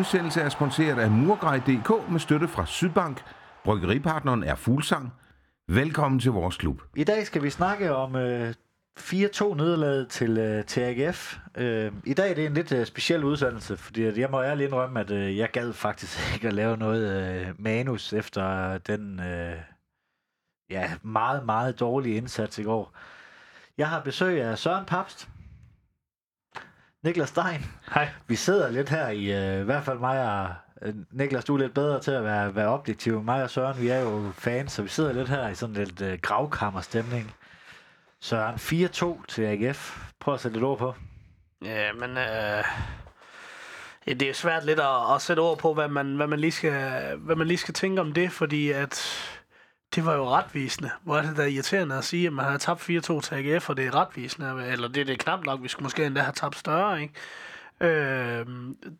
Udsendelse er sponsoreret af Murgrej.dk med støtte fra Sydbank. Bryggeripartneren er Fuglsang. Velkommen til vores klub. I dag skal vi snakke om øh, 4-2 nederlaget til, øh, til AGF. Øh, I dag er det en lidt øh, speciel udsendelse, fordi at jeg må ærligt indrømme, at øh, jeg gad faktisk ikke at lave noget øh, manus efter den øh, ja, meget, meget dårlige indsats i går. Jeg har besøg af Søren Papst, Niklas Stein. Hej. Vi sidder lidt her i, øh, i hvert fald mig og øh, Niklas, du er lidt bedre til at være, være objektiv. Mig og Søren, vi er jo fans, så vi sidder lidt her i sådan lidt øh, gravkammerstemning. Søren, 4-2 til AGF. Prøv at sætte lidt ord på. Ja, men øh, ja, det er svært lidt at, at sætte ord på, hvad man, hvad, man lige skal, hvad man lige skal tænke om det, fordi at det var jo retvisende. Hvor er det da irriterende at sige, at man har tabt 4-2 til AGF, og det er retvisende. Eller det, det er knap nok, vi skulle måske endda have tabt større, ikke? Øh,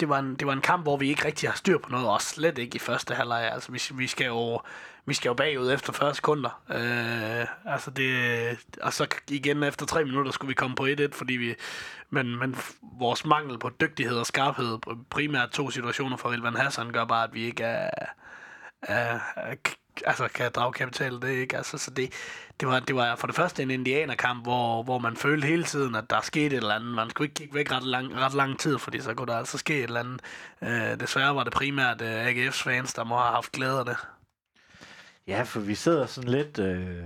det, var en, det var en kamp, hvor vi ikke rigtig har styr på noget, og slet ikke i første halvleg. Altså, vi, vi, skal jo, vi skal jo bagud efter 40 sekunder. Øh, altså det, og så igen efter 3 minutter skulle vi komme på 1-1, fordi vi, men, men vores mangel på dygtighed og skarphed, primært to situationer for Elvan Hassan, gør bare, at vi ikke er, er, er altså kan drage kapital det ikke altså så det det var det var for det første en indianerkamp hvor hvor man følte hele tiden at der skete et eller andet man skulle ikke kigge væk ret lang ret lang tid fordi så kunne der altså ske et eller andet øh, desværre var det primært øh, AGF's fans der må have haft glæde af det Ja, for vi sidder sådan lidt... Øh,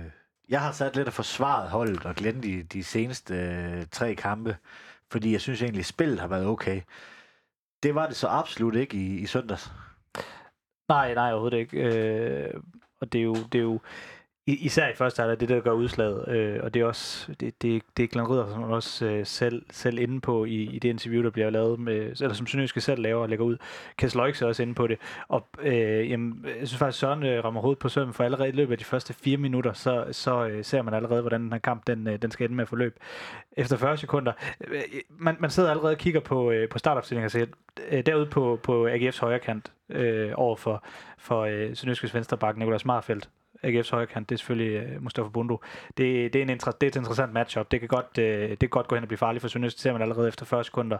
jeg har sat lidt af forsvaret holdet og glemt de, de seneste øh, tre kampe, fordi jeg synes egentlig, at spillet har været okay. Det var det så absolut ikke i, i søndags. Nej, nej, overhovedet ikke. Øh, og det er jo, det er jo især i første halvleg det, der gør udslaget. Øh, og det er også, det, det, det er Glenn Ridder, som også øh, selv, selv inde på i, i det interview, der bliver lavet med, eller som Sønderjyske selv laver og lægger ud. Kessel er også inde på det. Og øh, jamen, jeg synes faktisk, Søren øh, rammer hovedet på sømmen, for allerede i løbet af de første fire minutter, så, så øh, ser man allerede, hvordan den her kamp, den, øh, den skal ende med at forløbe. Efter 40 sekunder, øh, man, man sidder allerede og kigger på, øh, på startopstillingen og siger, øh, derude på, på AGF's højre kant, øh, over for, for øh, Sønderjyskes venstre bak Nikolas Marfeldt, AGF's højre kant, det er selvfølgelig uh, Mustafa Bundu. Det, det, er en inter- det er et interessant matchup. Det kan godt, uh, det kan godt gå hen og blive farligt for Sønderjysk. Det ser man allerede efter 40 sekunder,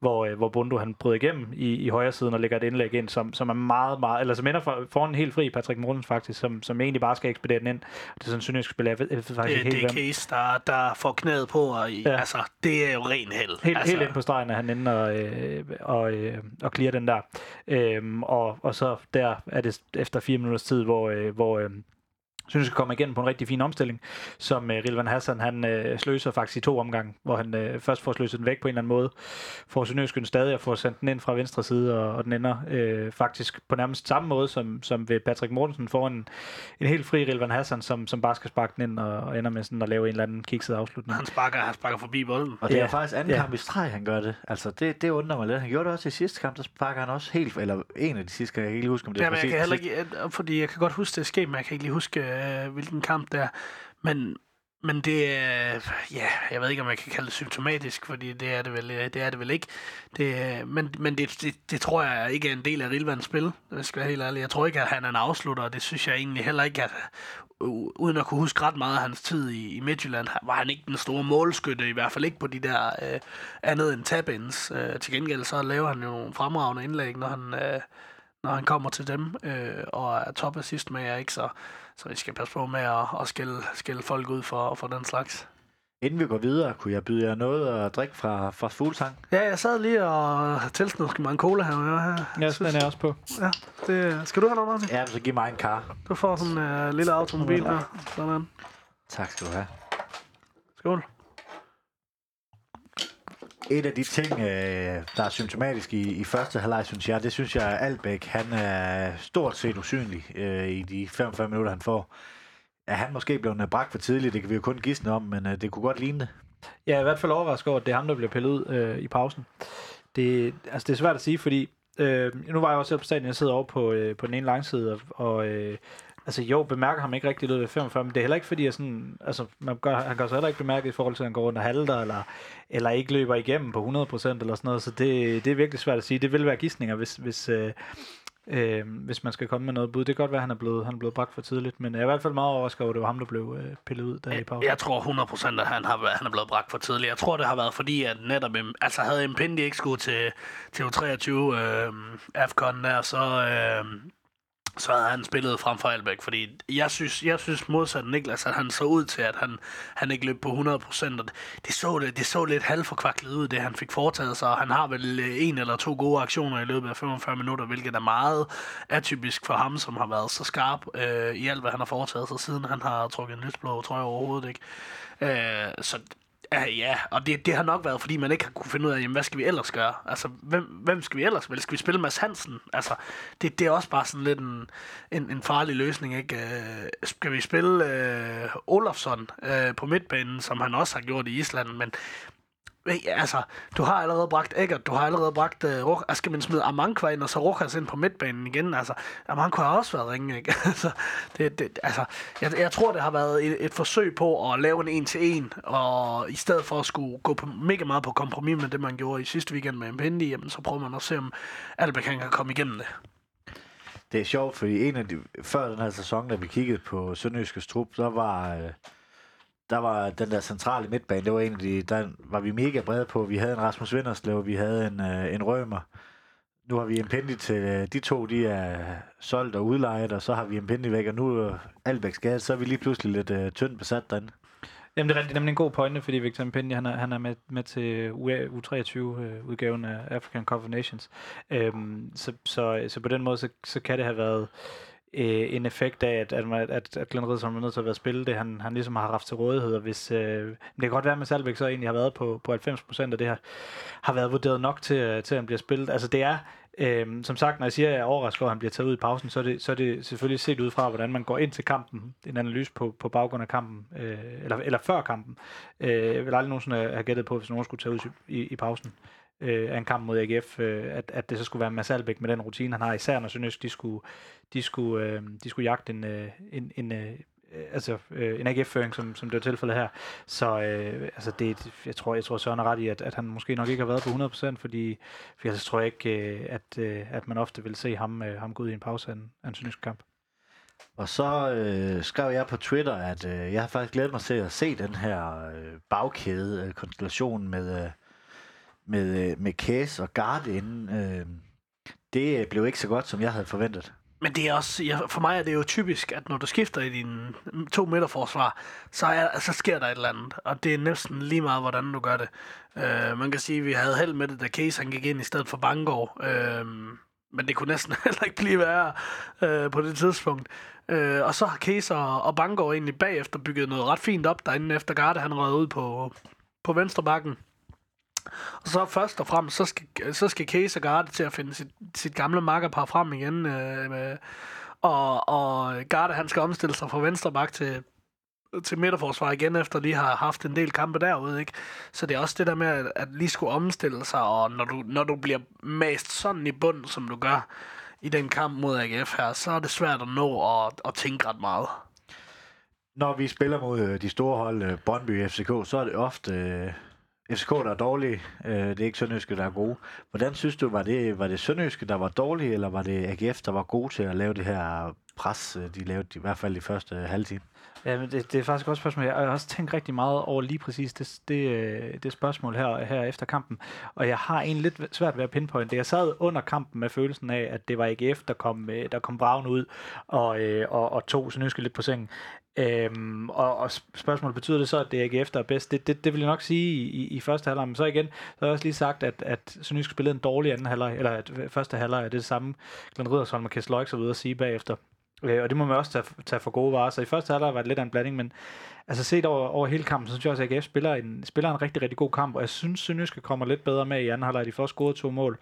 hvor, uh, hvor Bundu han bryder igennem i, i højre siden og lægger et indlæg ind, som, som er meget, meget, eller som ender for, foran helt fri, Patrick Mortens faktisk, som, som egentlig bare skal ekspedere den ind. Det er sådan Sønderjysk spiller, jeg ved, jeg ved faktisk det, helt det er Case, der, der får knæet på, og i, ja. altså, det er jo ren held. Helt, altså. helt ind på stregen er han inde og, øh, og, øh, og clear den der. Øhm, og, og så der er det efter fire minutters tid, hvor, øh, hvor øh, synes, skal komme igen på en rigtig fin omstilling, som uh, Rilvan Hassan han uh, sløser faktisk i to omgange, hvor han uh, først får sløset den væk på en eller anden måde, får Sønderjysken stadig at få sendt den ind fra venstre side, og, og den ender uh, faktisk på nærmest samme måde, som, som ved Patrick Mortensen får en, en helt fri Rilvan Hassan, som, som bare skal sparke den ind, og, og ender med sådan at lave en eller anden kikset afslutning. Han sparker, han sparker forbi bolden. Og det ja. er faktisk anden ja. kamp i streg, han gør det. Altså, det, det undrer mig lidt. Han gjorde det også i sidste kamp, der sparker han også helt, eller en af de sidste, kan jeg ikke lige huske, om det ja, er men præcis. jeg kan heller ikke, fordi jeg kan godt huske, det skete, men jeg kan ikke lige huske, Øh, hvilken kamp der. Men, men det er, ja, jeg ved ikke, om jeg kan kalde det symptomatisk, fordi det er det vel, øh, det er det vel ikke. Det, men men det, det, det, tror jeg ikke er en del af Rilvans spil, jeg skal være helt ærlig. Jeg tror ikke, at han er en afslutter, og det synes jeg egentlig heller ikke, at uden at kunne huske ret meget af hans tid i, i Midtjylland, var han ikke den store målskytte, i hvert fald ikke på de der øh, andet end tab øh, Til gengæld så laver han jo nogle fremragende indlæg, når han, øh, når han kommer til dem, øh, og er top assist med jer, ikke? Så, så vi skal passe på med at, at skælde, skælde folk ud for, for den slags. Inden vi går videre, kunne jeg byde jer noget at drikke fra, fra Fuglsang? Ja, jeg sad lige og tilsnede mig en cola her. her. Ja, så den er også på. Ja, det, skal du have noget, Martin? Ja, så giv mig en kar. Du får sådan en uh, lille automobil her. Sådan. Tak skal du have. Skål. Et af de ting, øh, der er symptomatisk i, i første halvleg, synes jeg, det synes jeg, at Albæk, han er stort set usynlig øh, i de 45 minutter, han får. Er han måske blevet brak for tidligt? Det kan vi jo kun gisne om, men øh, det kunne godt ligne det. Ja, i hvert fald overrasket over, at det er ham, der bliver pillet ud øh, i pausen. Det, altså, det er svært at sige, fordi øh, nu var jeg også selv på stadion, jeg sidder over på, øh, på den ene langside, og, og øh, altså jo, bemærker ham ikke rigtig løbet ved 45, men det er heller ikke fordi, jeg sådan, altså, man gør, han gør så heller ikke bemærket i forhold til, at han går rundt og halter, eller, eller ikke løber igennem på 100% eller sådan noget, så det, det er virkelig svært at sige. Det vil være gissninger, hvis, hvis, øh, øh, hvis man skal komme med noget bud. Det kan godt være, at han er blevet, han er blevet bragt for tidligt, men jeg er i hvert fald meget overrasket over, at det var ham, der blev øh, pillet ud der i pausen. Jeg tror 100% at han, har, han er blevet bragt for tidligt. Jeg tror, det har været fordi, at netop, altså havde Impendi ikke skulle til, til U23 øh, AFCON der, så, øh, så havde han spillet frem for Albeck, fordi jeg synes, jeg synes modsat Niklas, at han så ud til, at han, han ikke løb på 100%, og det så, det, det så lidt halvforkvaklet ud, det han fik foretaget sig, og han har vel øh, en eller to gode aktioner i løbet af 45 minutter, hvilket er meget atypisk for ham, som har været så skarp øh, i alt, hvad han har foretaget sig, siden han har trukket en lysblå trøje overhovedet, ikke? Øh, så Ja, ja, og det, det har nok været, fordi man ikke har kunne finde ud af, jamen, hvad skal vi ellers gøre? Altså, hvem, hvem skal vi ellers vælge? Skal vi spille Mads Hansen? Altså, det, det er også bare sådan lidt en, en, en farlig løsning, ikke? Øh, skal vi spille øh, Olofsson øh, på midtbanen, som han også har gjort i Island, men altså, du har allerede bragt Eggert, du har allerede bragt øh, uh, Ruk, altså, skal man smide Amankwa ind, og så Rukas ind på midtbanen igen, altså, Amankwa har også været ringe, ikke? altså, det, det, altså, jeg, jeg tror, det har været et, et forsøg på at lave en en-til-en, og i stedet for at skulle gå på, mega meget på kompromis med det, man gjorde i sidste weekend med Mpendi, jamen, så prøver man at se, om Albæk kan komme igennem det. Det er sjovt, fordi en af de, før den her sæson, da vi kiggede på Sønderjyskes trup, der var, øh, der var den der centrale midtbane, det var en af de, der var vi mega brede på. Vi havde en Rasmus Vinderslev, vi havde en, øh, en Rømer. Nu har vi en Pendi til, øh, de to, de er solgt og udlejet, og så har vi en Pendi væk, og nu er Albæk skadet, så er vi lige pludselig lidt øh, tyndt besat derinde. Jamen, det er, rigtig, nemlig en god pointe, fordi Victor Mpendi, han er, han er med, med til U23-udgaven øh, af African Cup of Nations. Øhm, så, så, så på den måde, så, så kan det have været øh, en effekt af, at, at, man- at, at Glenn Ridderson er nødt til at være spillet det, han, han ligesom har haft til rådighed. Og hvis, øh, det kan godt være, at med Salbæk så egentlig har været på, på 90% af det her, har været vurderet nok til, øh, til at han bliver spillet. Altså det er, Øhm, som sagt, når jeg siger, at jeg er overrasket over, at han bliver taget ud i pausen, så er, det, så er det selvfølgelig set ud fra, hvordan man går ind til kampen. En analyse på, på baggrund af kampen, øh, eller, eller før kampen. Øh, jeg vil aldrig nogensinde have gættet på, hvis nogen skulle tage ud i, i pausen øh, af en kamp mod AGF, øh, at, at det så skulle være Mads Albeck med den rutine, han har, især når Sønderjysk, de skulle, de skulle, øh, de skulle jagte en, øh, en, en øh, altså øh, en AGF-føring, som, som det var tilfældet her. Så øh, altså det, jeg tror, jeg tror Søren er ret i, at, at han måske nok ikke har været på 100%, fordi for jeg tror ikke, øh, at, øh, at man ofte vil se ham, øh, ham gå ud i en pause af en, af en sønderjysk kamp. Og så øh, skrev jeg på Twitter, at øh, jeg har faktisk glædet mig til at se den her øh, bagkæde-konstellation øh, med, øh, med, øh, med øh, med Kæs og Garde inden. Øh, det øh, blev ikke så godt, som jeg havde forventet. Men det er også, ja, for mig er det jo typisk, at når du skifter i din mm, to midterforsvar, så, er, så sker der et eller andet. Og det er næsten lige meget, hvordan du gør det. Øh, man kan sige, at vi havde held med det, da Case han gik ind i stedet for Bangor. øh, men det kunne næsten heller ikke blive værre øh, på det tidspunkt. Øh, og så har Case og, og Bangor egentlig bagefter bygget noget ret fint op derinde, efter Garde han rød ud på, på venstre bakken. Og så først og fremmest, så skal, så skal Case og Garde til at finde sit, sit gamle makkerpar frem igen. Øh, med, og, og Garde, han skal omstille sig fra venstre bak til, til midterforsvar igen, efter de har haft en del kampe derude, ikke? Så det er også det der med, at, at lige skulle omstille sig, og når du, når du bliver mast sådan i bund, som du gør i den kamp mod AGF her, så er det svært at nå at, at tænke ret meget. Når vi spiller mod øh, de store hold, øh, Brøndby FCK, så er det ofte øh, FCK, der er dårlige. Øh, det er ikke Sønderjyske, der er gode. Hvordan synes du, var det, var det Sønderjyske, der var dårlige, eller var det AGF, der var gode til at lave det her pres, øh, de lavede i hvert fald i første halvtime? Ja, men det, det er faktisk et godt spørgsmål. Jeg har også tænkt rigtig meget over lige præcis det, det, øh, det spørgsmål her, her efter kampen. Og jeg har egentlig lidt svært ved at pinpointe det. Jeg sad under kampen med følelsen af, at det var AGF, der kom, øh, der kom braven ud og, øh, og, og tog Sønderjyske lidt på sengen. Øhm, og, og spørgsmålet, betyder det så, at det er AGF, der er bedst? Det, det, det vil jeg nok sige i, i, i første halvleg. Men så igen, så har jeg også lige sagt, at, at Sønderjyske spillede en dårlig anden halvleg, eller at første halvleg er det samme, Glenn Rydersholm og Kjell Løjk så videre at sige bagefter. Øh, og det må man også tage, tage for gode varer. Så i første halvleg var det lidt af en blanding, men altså set over, over hele kampen, så synes jeg også, at AGF spiller en, spiller en rigtig, rigtig god kamp, og jeg synes, Sønderjyske kommer lidt bedre med i anden halvleg. De får scoret to mål,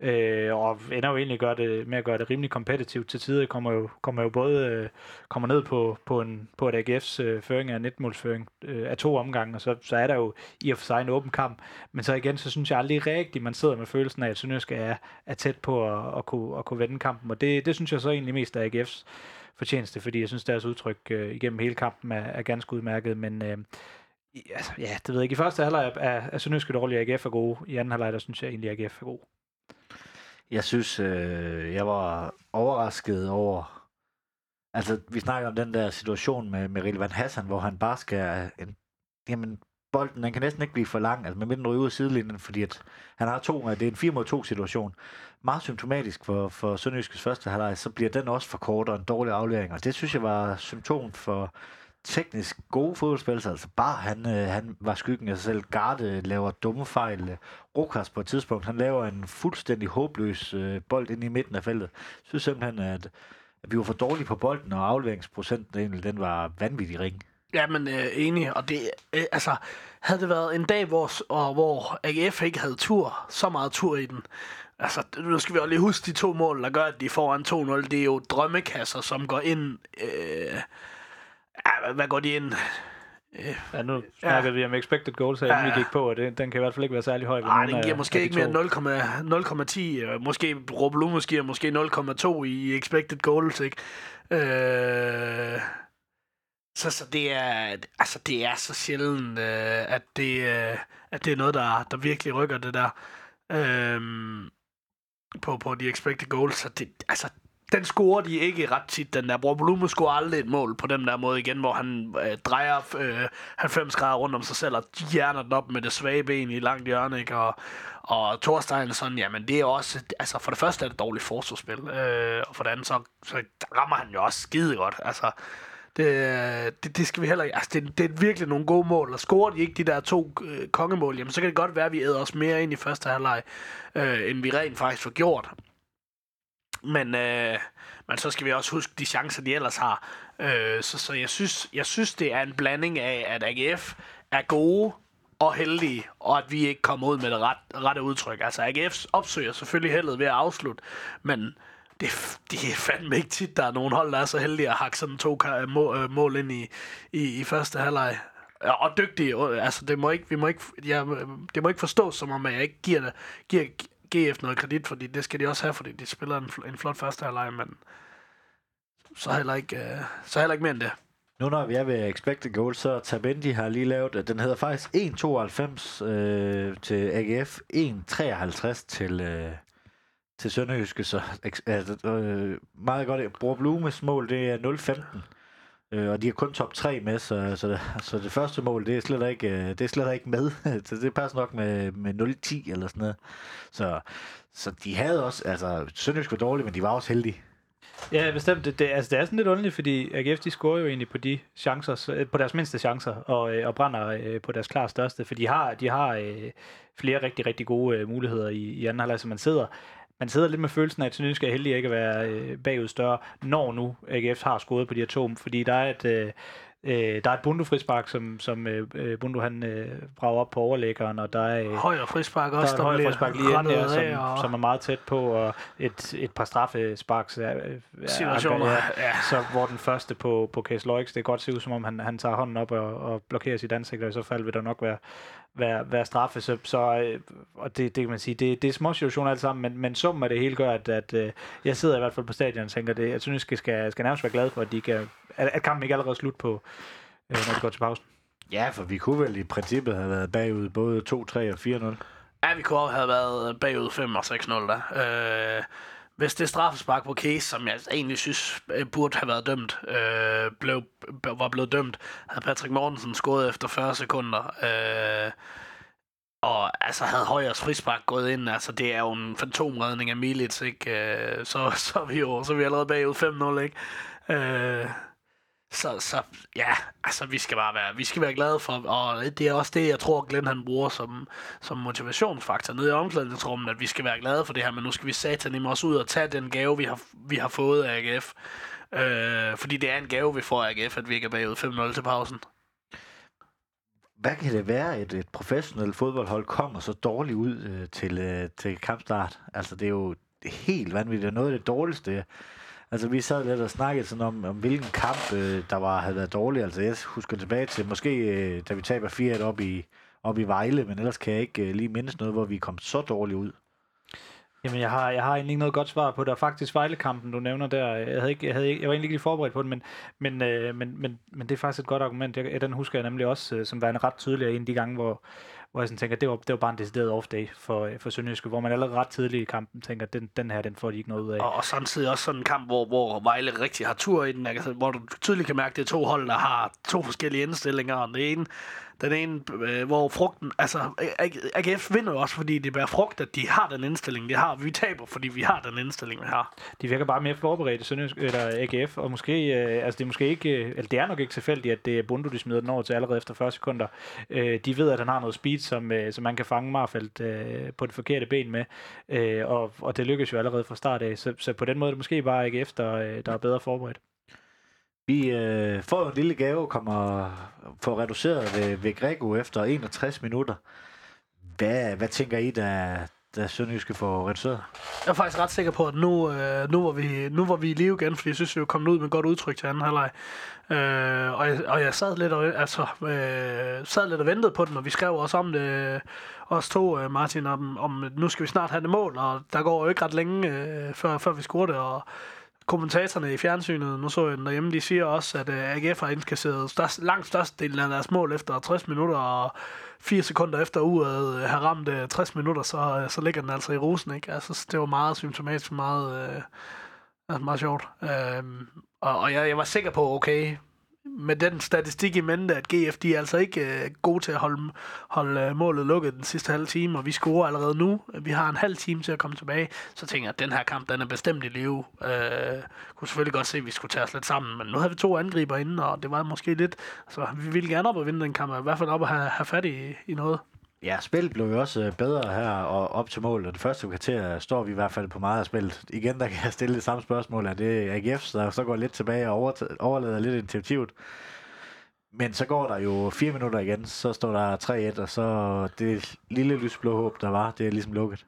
øh, og ender jo egentlig gør det, med at gøre det rimelig kompetitivt til tider. Kommer jo, kommer jo både øh, kommer ned på, på, en, på et AGF's øh, føring af netmålsføring øh, af to omgange, og så, så er der jo i og for sig en åben kamp. Men så igen, så synes jeg aldrig rigtigt, man sidder med følelsen af, at Sønderjyske er, er tæt på at, at, kunne, at kunne vende kampen, og det, det synes jeg så egentlig mest af AGF's fortjeneste, fordi jeg synes, deres udtryk øh, igennem hele kampen er, er ganske udmærket, men øh, altså, ja, det ved jeg ikke. I første halvleg er, er, er Sønderjyske dårlige, AGF er gode. I anden halvleg, der synes jeg egentlig, at AGF er god. Jeg synes, øh, jeg var overrasket over... Altså, vi snakker om den der situation med, med Rilvan Hassan, hvor han bare skal... Øh, en, jamen, bolden, den kan næsten ikke blive for lang, altså med midten ryger ud af sidelinjen, fordi at han har to, øh, det er en 4 mod 2 situation. Meget symptomatisk for, for Sønderjyskets første halvleg, så bliver den også for kort og en dårlig aflevering, og det synes jeg var symptom for teknisk gode fodboldspillere, altså bare han, øh, han var skyggen af sig selv. Garde laver dumme fejl. Rokas på et tidspunkt, han laver en fuldstændig håbløs øh, bold ind i midten af feltet. Jeg synes simpelthen, at, at vi var for dårlige på bolden, og afleveringsprocenten den var vanvittig ring. Ja, men øh, enig, og det, øh, altså, havde det været en dag, hvor, og, hvor AGF ikke havde tur, så meget tur i den, altså, nu skal vi også lige huske de to mål, der gør, at de får en 2-0, det er jo drømmekasser, som går ind, øh, ja, hvad går de ind? Øh, ja, nu snakkede ja. vi om expected goals, her, ja. vi gik på, og det, den kan i hvert fald ikke være særlig høj. Nej, den giver måske ikke mere 0,10, måske Roblu måske måske 0,2 i expected goals, ikke? Øh, så, så det er altså det er så sjældent øh, at det øh, at det er noget der der virkelig rykker det der øh, på på de expected goals så det altså den scorer de ikke ret tit, den der. Bror Blume scorer aldrig et mål på den der måde igen, hvor han øh, drejer øh, 90 grader rundt om sig selv og hjerner den op med det svage ben i langt hjørne, ikke? Og, og Thorstein sådan, jamen det er også, altså for det første er det dårligt forsvarsspil, øh, og for det andet så, så rammer han jo også skide godt, altså det, det, det skal vi heller ikke. Altså, det, det er virkelig nogle gode mål. Og scorer de ikke de der to øh, kongemål, jamen, så kan det godt være, at vi æder os mere ind i første halvleg, øh, end vi rent faktisk får gjort. Men, øh, men så skal vi også huske de chancer, de ellers har. Øh, så så jeg, synes, jeg synes, det er en blanding af, at AGF er gode og heldige, og at vi ikke kommer ud med det ret, rette udtryk. Altså AGF opsøger selvfølgelig heldet ved at afslutte, men det, det er fandme ikke tit, der er nogen hold, der er så heldige at hakke sådan to øh, øh, mål, ind i, i, i første halvleg. Og dygtige, altså det må ikke, vi må ikke, jeg, øh, det må ikke forstås som om, at jeg ikke giver, det, giver GF noget kredit, fordi det skal de også have, fordi de spiller en, en flot første halvleg, men så heller ikke, så heller ikke mere end det. Nu når vi er ved expected goals, så Tabendi har lige lavet, den hedder faktisk 1,92 øh, til AGF, 1,53 til, øh, til Sønderjyske, så altså, øh, meget godt. Bror Blumes mål, det er 0-15. Øh, og de har kun top 3 med, så, så, det, så det første mål, det er slet ikke, øh, det er slet ikke med. så det passer nok med, med 0-10 eller sådan noget. Så, så de havde også, altså Sønderjysk var dårligt, men de var også heldige. Ja, bestemt. Det, det, altså, det er sådan lidt underligt, fordi AGF de scorer jo egentlig på de chancer, øh, på deres mindste chancer, og, øh, og brænder på deres klar største, for de har, de har øh, flere rigtig, rigtig gode øh, muligheder i, i anden halvleg, som man sidder, man sidder lidt med følelsen af, at Sønderjysk er heldig ikke at være øh, bagud større, når nu AGF har scoret på de to, fordi der er et, øh, øh, der er et Bundu frispark, som, som øh, øh Bundu han øh, brager op på overlæggeren, og der er... Øh, højere frispark også, der, der er højere frispark lige inden der, som, og... som er meget tæt på, og et, et par straffesparks øh, situationer, ja. Så hvor den første på, på Case Loix, det er godt se ud, som om han, han tager hånden op og, og blokerer sit ansigt, og i så fald vil der nok være, være, være straffe. Så, så øh, og det, det kan man sige, det, det er små situationer alt sammen, men, men summen af det hele gør, at, at øh, jeg sidder i hvert fald på stadion og tænker, at jeg synes, jeg skal, skal nærmest være glad for, at, de kan, at, at kampen ikke allerede er slut på, øh, når det går til pausen. Ja, for vi kunne vel i princippet have været bagud både 2-3 og 4-0. Ja, vi kunne også have været bagud 5 og 6-0 da. Øh, hvis det straffespark på Case, som jeg egentlig synes øh, burde have været dømt, øh, blev, var blevet dømt, havde Patrick Mortensen skåret efter 40 sekunder. Øh, og altså havde Højers frispark gået ind, altså det er jo en fantomredning af Milits, ikke? Øh, så, så, er vi jo så er vi allerede bagud 5-0, ikke? Øh, så, så ja, altså vi skal bare være, vi skal være glade for, og det er også det, jeg tror, Glenn han bruger som, som motivationsfaktor nede i omklædningsrummet, at vi skal være glade for det her, men nu skal vi satan også ud og tage den gave, vi har, vi har fået af AGF. Øh, fordi det er en gave, vi får af AGF, at vi ikke er bagud 5-0 til pausen. Hvad kan det være, at et professionelt fodboldhold kommer så dårligt ud øh, til, øh, til kampstart? Altså, det er jo helt vanvittigt. Det er noget af det dårligste, Altså, vi sad lidt og snakkede sådan om, om hvilken kamp, øh, der var, havde været dårlig. Altså, jeg husker tilbage til, måske øh, da vi taber 4 op i, op i Vejle, men ellers kan jeg ikke øh, lige mindes noget, hvor vi kom så dårligt ud. Jamen, jeg har, jeg har egentlig ikke noget godt svar på det. Faktisk Vejle-kampen, du nævner der, jeg, havde ikke, jeg, havde ikke, jeg var egentlig ikke lige forberedt på den, men, men, øh, men, men, men det er faktisk et godt argument. Jeg, den husker jeg nemlig også, øh, som var en ret tydelig en af de gange, hvor, hvor jeg sådan tænker, det var, det var bare en decideret off-day for, øh, for Sønderjyske, hvor man allerede ret tidligt i kampen tænker, den, den her, den får de ikke noget ud af. Og, og samtidig også sådan en kamp, hvor, hvor Vejle rigtig har tur i den, altså, hvor du tydeligt kan mærke, at det er to hold, der har to forskellige indstillinger. Og den ene, den ene øh, hvor frugten, altså AGF vinder jo også, fordi det bærer frugt, at de har den indstilling, de har. Vi taber, fordi vi har den indstilling, vi har. De virker bare mere forberedte, Sønderjysk, eller AGF, og måske, øh, altså det er måske ikke, øh, eller det er nok ikke tilfældigt, at det er Bundu, de smider den over til allerede efter 40 sekunder. Øh, de ved, at han har noget speed, som, øh, som man kan fange Marfeldt øh, på det forkerte ben med, øh, og, og det lykkes jo allerede fra start af, så, så på den måde er det måske bare AGF, der, øh, der er bedre forberedt. Vi øh, får en lille gave, kommer få reduceret ved, ved Grego efter 61 minutter. Hvad, hvad tænker I, der, da Sønderjyske får reduceret? Jeg er faktisk ret sikker på, at nu, øh, nu, var, vi, nu var vi i live igen, fordi jeg synes, vi var kommet ud med godt udtryk til anden halvleg. Øh, og, jeg, og jeg sad lidt, og, altså, øh, sad lidt og ventede på den, og vi skrev også om det, os to, øh, Martin, om, om nu skal vi snart have det mål, og der går jo ikke ret længe, øh, før, før vi scorer det, og kommentatorerne i fjernsynet, nu så jeg den derhjemme, de siger også, at øh, AGF har indkasseret størst, langt størstedelen af deres mål efter 60 minutter, og 4 sekunder efter uret uh, har ramt øh, 60 minutter, så, så ligger den altså i rosen, ikke? Altså, det var meget symptomatisk, meget, øh, altså meget sjovt. Øh, og, og jeg, jeg var sikker på, okay, med den statistik i mente, at GF de er altså ikke øh, gode til at holde, holde øh, målet lukket den sidste halve time, og vi scorer allerede nu. Vi har en halv time til at komme tilbage. Så tænker jeg, at den her kamp, den er bestemt i live. Øh, kunne selvfølgelig godt se, at vi skulle tage os lidt sammen, men nu havde vi to angriber inde, og det var måske lidt... Så vi ville gerne op og vinde den kamp, i hvert fald op og have, have fat i, i noget. Ja, spillet blev jo også øh, bedre her og op til mål, og det første kvarter står vi i hvert fald på meget af spillet. Igen, der kan jeg stille det samme spørgsmål, er det AGF, der så går lidt tilbage og overlader lidt initiativet. Men så går der jo fire minutter igen, så står der 3-1, og så det lille lysblå håb, der var, det er ligesom lukket.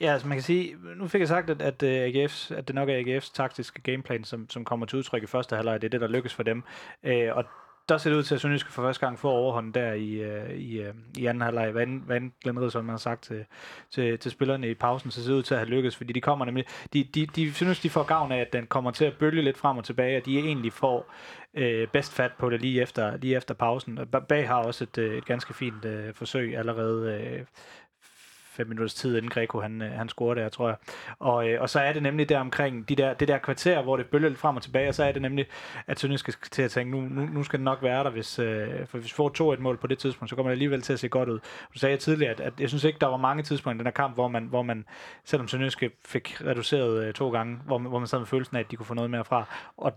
Ja, altså man kan sige, nu fik jeg sagt, at, at, øh, AGF's, at det nok er AGF's taktiske gameplan, som, som kommer til udtryk i første halvleg. Det er det, der lykkes for dem. Øh, og der ser det ud til, at Sønderjyske for første gang får overhånden der i, øh, i, øh, i anden halvleg. Hvad end, hvad end Glenn som man har sagt til, til, til spillerne i pausen, så ser det ud til at have lykkes, fordi de kommer nemlig, de, de, de synes, de får gavn af, at den kommer til at bølge lidt frem og tilbage, og de egentlig får øh, bedst fat på det lige efter, lige efter pausen. Bag har også et, øh, et ganske fint øh, forsøg allerede øh, fem minutters tid, inden Greco han, øh, han scorede der, tror jeg. Og, øh, og så er det nemlig der omkring de der, det der kvarter, hvor det bølger lidt frem og tilbage, og så er det nemlig, at Sønderjysk skal til at tænke, nu, nu, nu skal det nok være der, hvis, øh, for hvis vi får to et mål på det tidspunkt, så kommer det alligevel til at se godt ud. Du sagde tidligere, at, at jeg synes ikke, der var mange tidspunkter i den her kamp, hvor man, hvor man selvom Sønderjysk fik reduceret øh, to gange, hvor, hvor man sad med følelsen af, at de kunne få noget mere fra. Og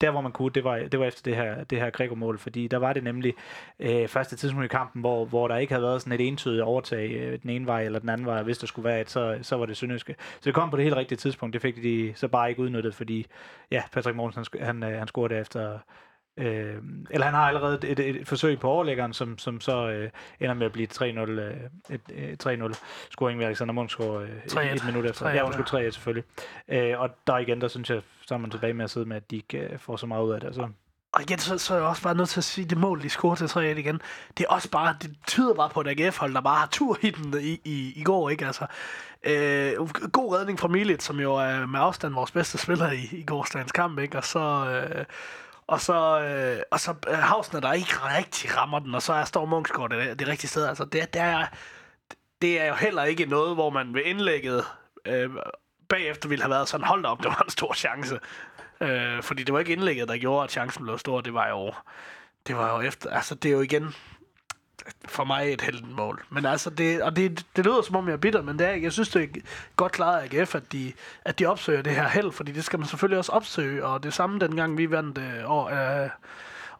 der hvor man kunne, det var, det var efter det her, det her Gregor-mål, fordi der var det nemlig øh, første tidspunkt i kampen, hvor, hvor der ikke havde været sådan et entydigt overtag øh, den ene vej eller den anden vej, hvis der skulle være et, så, så var det Sønderjyske. Så det kom på det helt rigtige tidspunkt, det fik de så bare ikke udnyttet, fordi ja, Patrick Mortensen han, han, han scorede efter Øh, eller han har allerede et, et, et forsøg på overlæggeren, som, som så øh, ender med at blive 3-0 øh, et, et 3-0 scoring ved Alexander Munchsgaard øh, et, et minut efter. Ja, undskyld 3-1 selvfølgelig. Øh, og der igen, der synes jeg, så er man tilbage med at sidde med, at de ikke øh, får så meget ud af det. Så. Og igen, så, så er jeg også bare nødt til at sige, det mål, de scorer til 3-1 igen, det er også bare, det tyder bare på et AGF-hold, der bare har tur i den i, i, i går, ikke? Altså, øh, god redning fra Milit, som jo er med afstand vores bedste spiller i, i gårsdagens kamp, ikke? Og så, øh, og så, øh, og så øh, Hausner, der ikke rigtig rammer den, og så er Storm Munchsgaard det, det rigtige sted. Altså, det, det, er, det er jo heller ikke noget, hvor man ved indlægget øh, bagefter ville have været sådan, hold op, det var en stor chance. Øh, fordi det var ikke indlægget, der gjorde, at chancen blev stor. Det var jo, det var jo efter, altså det er jo igen, for mig et heldenmål. Men altså, det, og det, det lyder som om, jeg er bitter, men det er, jeg synes, det er godt klaret af AGF, at de, at de opsøger det her held, fordi det skal man selvfølgelig også opsøge, og det samme dengang vi vandt øh, år, øh,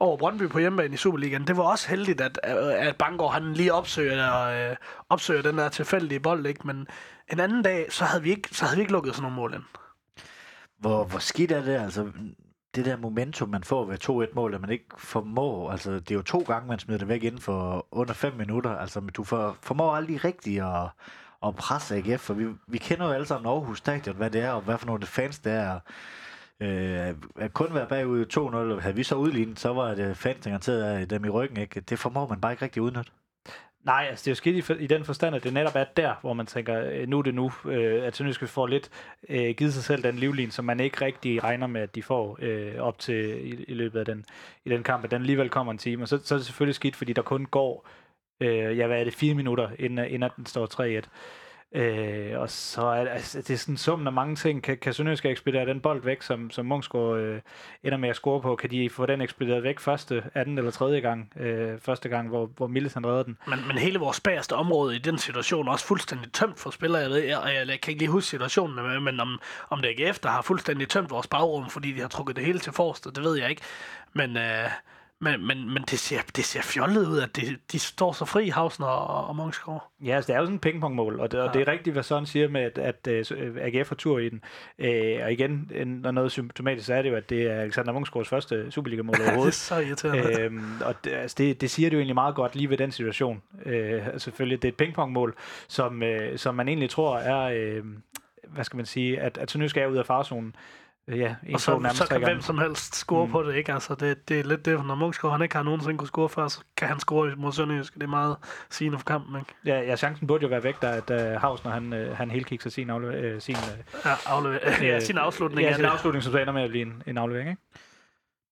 over Brøndby på hjemmebane i Superligaen. Det var også heldigt, at, øh, at Bangor han lige opsøger, øh, opsøger den der tilfældige bold, ikke? men en anden dag, så havde vi ikke, så havde vi ikke lukket sådan nogle mål ind. Hvor, hvor skidt er det? Altså, det der momentum, man får ved 2-1 mål, at man ikke formår, altså det er jo to gange, man smider det væk inden for under 5 minutter, altså du for, formår aldrig rigtigt at, at presse AGF, for vi, vi kender jo alle sammen Aarhus Stadion, hvad det er, og hvad for nogle fans det er, Øh, at kun være bagud 2-0, havde vi så udlignet, så var det fans garanteret dem i ryggen. Ikke? Det formår man bare ikke rigtig udnytte. Nej, altså det er jo skidt i, i den forstand, at det netop er der, hvor man tænker, øh, nu er det nu, øh, at Sønderjyske får lidt øh, givet sig selv den livlin, som man ikke rigtig regner med, at de får øh, op til i, i løbet af den, i den kamp, at den alligevel kommer en time. Og så, så er det selvfølgelig skidt, fordi der kun går Øh, ja, hvad er det? Fire minutter, inden, inden den står 3-1. Øh, og så er altså, det er sådan summen af mange ting. Kan, kan Sønderjysk ekspedere den bold væk, som, som Munchsgaard øh, ender med at score på? Kan de få den ekspederet væk første, anden eller tredje gang? Øh, første gang, hvor, hvor Milles han redder den. Men, men hele vores bagerste område i den situation er også fuldstændig tømt for spillere. Jeg, ved, jeg, jeg, jeg kan ikke lige huske situationen, men om, om det ikke efter har fuldstændig tømt vores bagrum, fordi de har trukket det hele til forrest, det ved jeg ikke. Men... Øh, men, men, men det, ser, det ser fjollet ud, at de, de står så fri, Hausen og, og Mungsgaard. Ja, altså, det er jo sådan en pingpongmål, og det, ja. og det er rigtigt, hvad Søren siger med, at, at, at AGF har tur i den. Øh, og igen, når noget symptomatisk er det jo, at det er Alexander Mungsgaards første Superliga-mål overhovedet. det er så irriterende. Øhm, og det, altså, det, det siger det jo egentlig meget godt lige ved den situation. Øh, selvfølgelig, det er et pingpongmål, som, øh, som man egentlig tror er, øh, hvad skal man sige, at, at Sønderjysk er ud af farzonen. Øh, ja, og så, så kan hvem som helst score mm. på det, ikke? Altså, det, det er lidt det, når Munchsgaard han ikke har nogensinde kunne score før, så kan han score mod Sønderjysk. Det er meget sigende for kampen, ikke? Ja, ja, chancen burde jo være væk, da, da Havs, når han, øh, han helt kigger sin, afle- øh, sin, ja, afle- ja, sin afslutning. Ja, sin afslutning, som så ender med at blive en, en aflevering, ikke?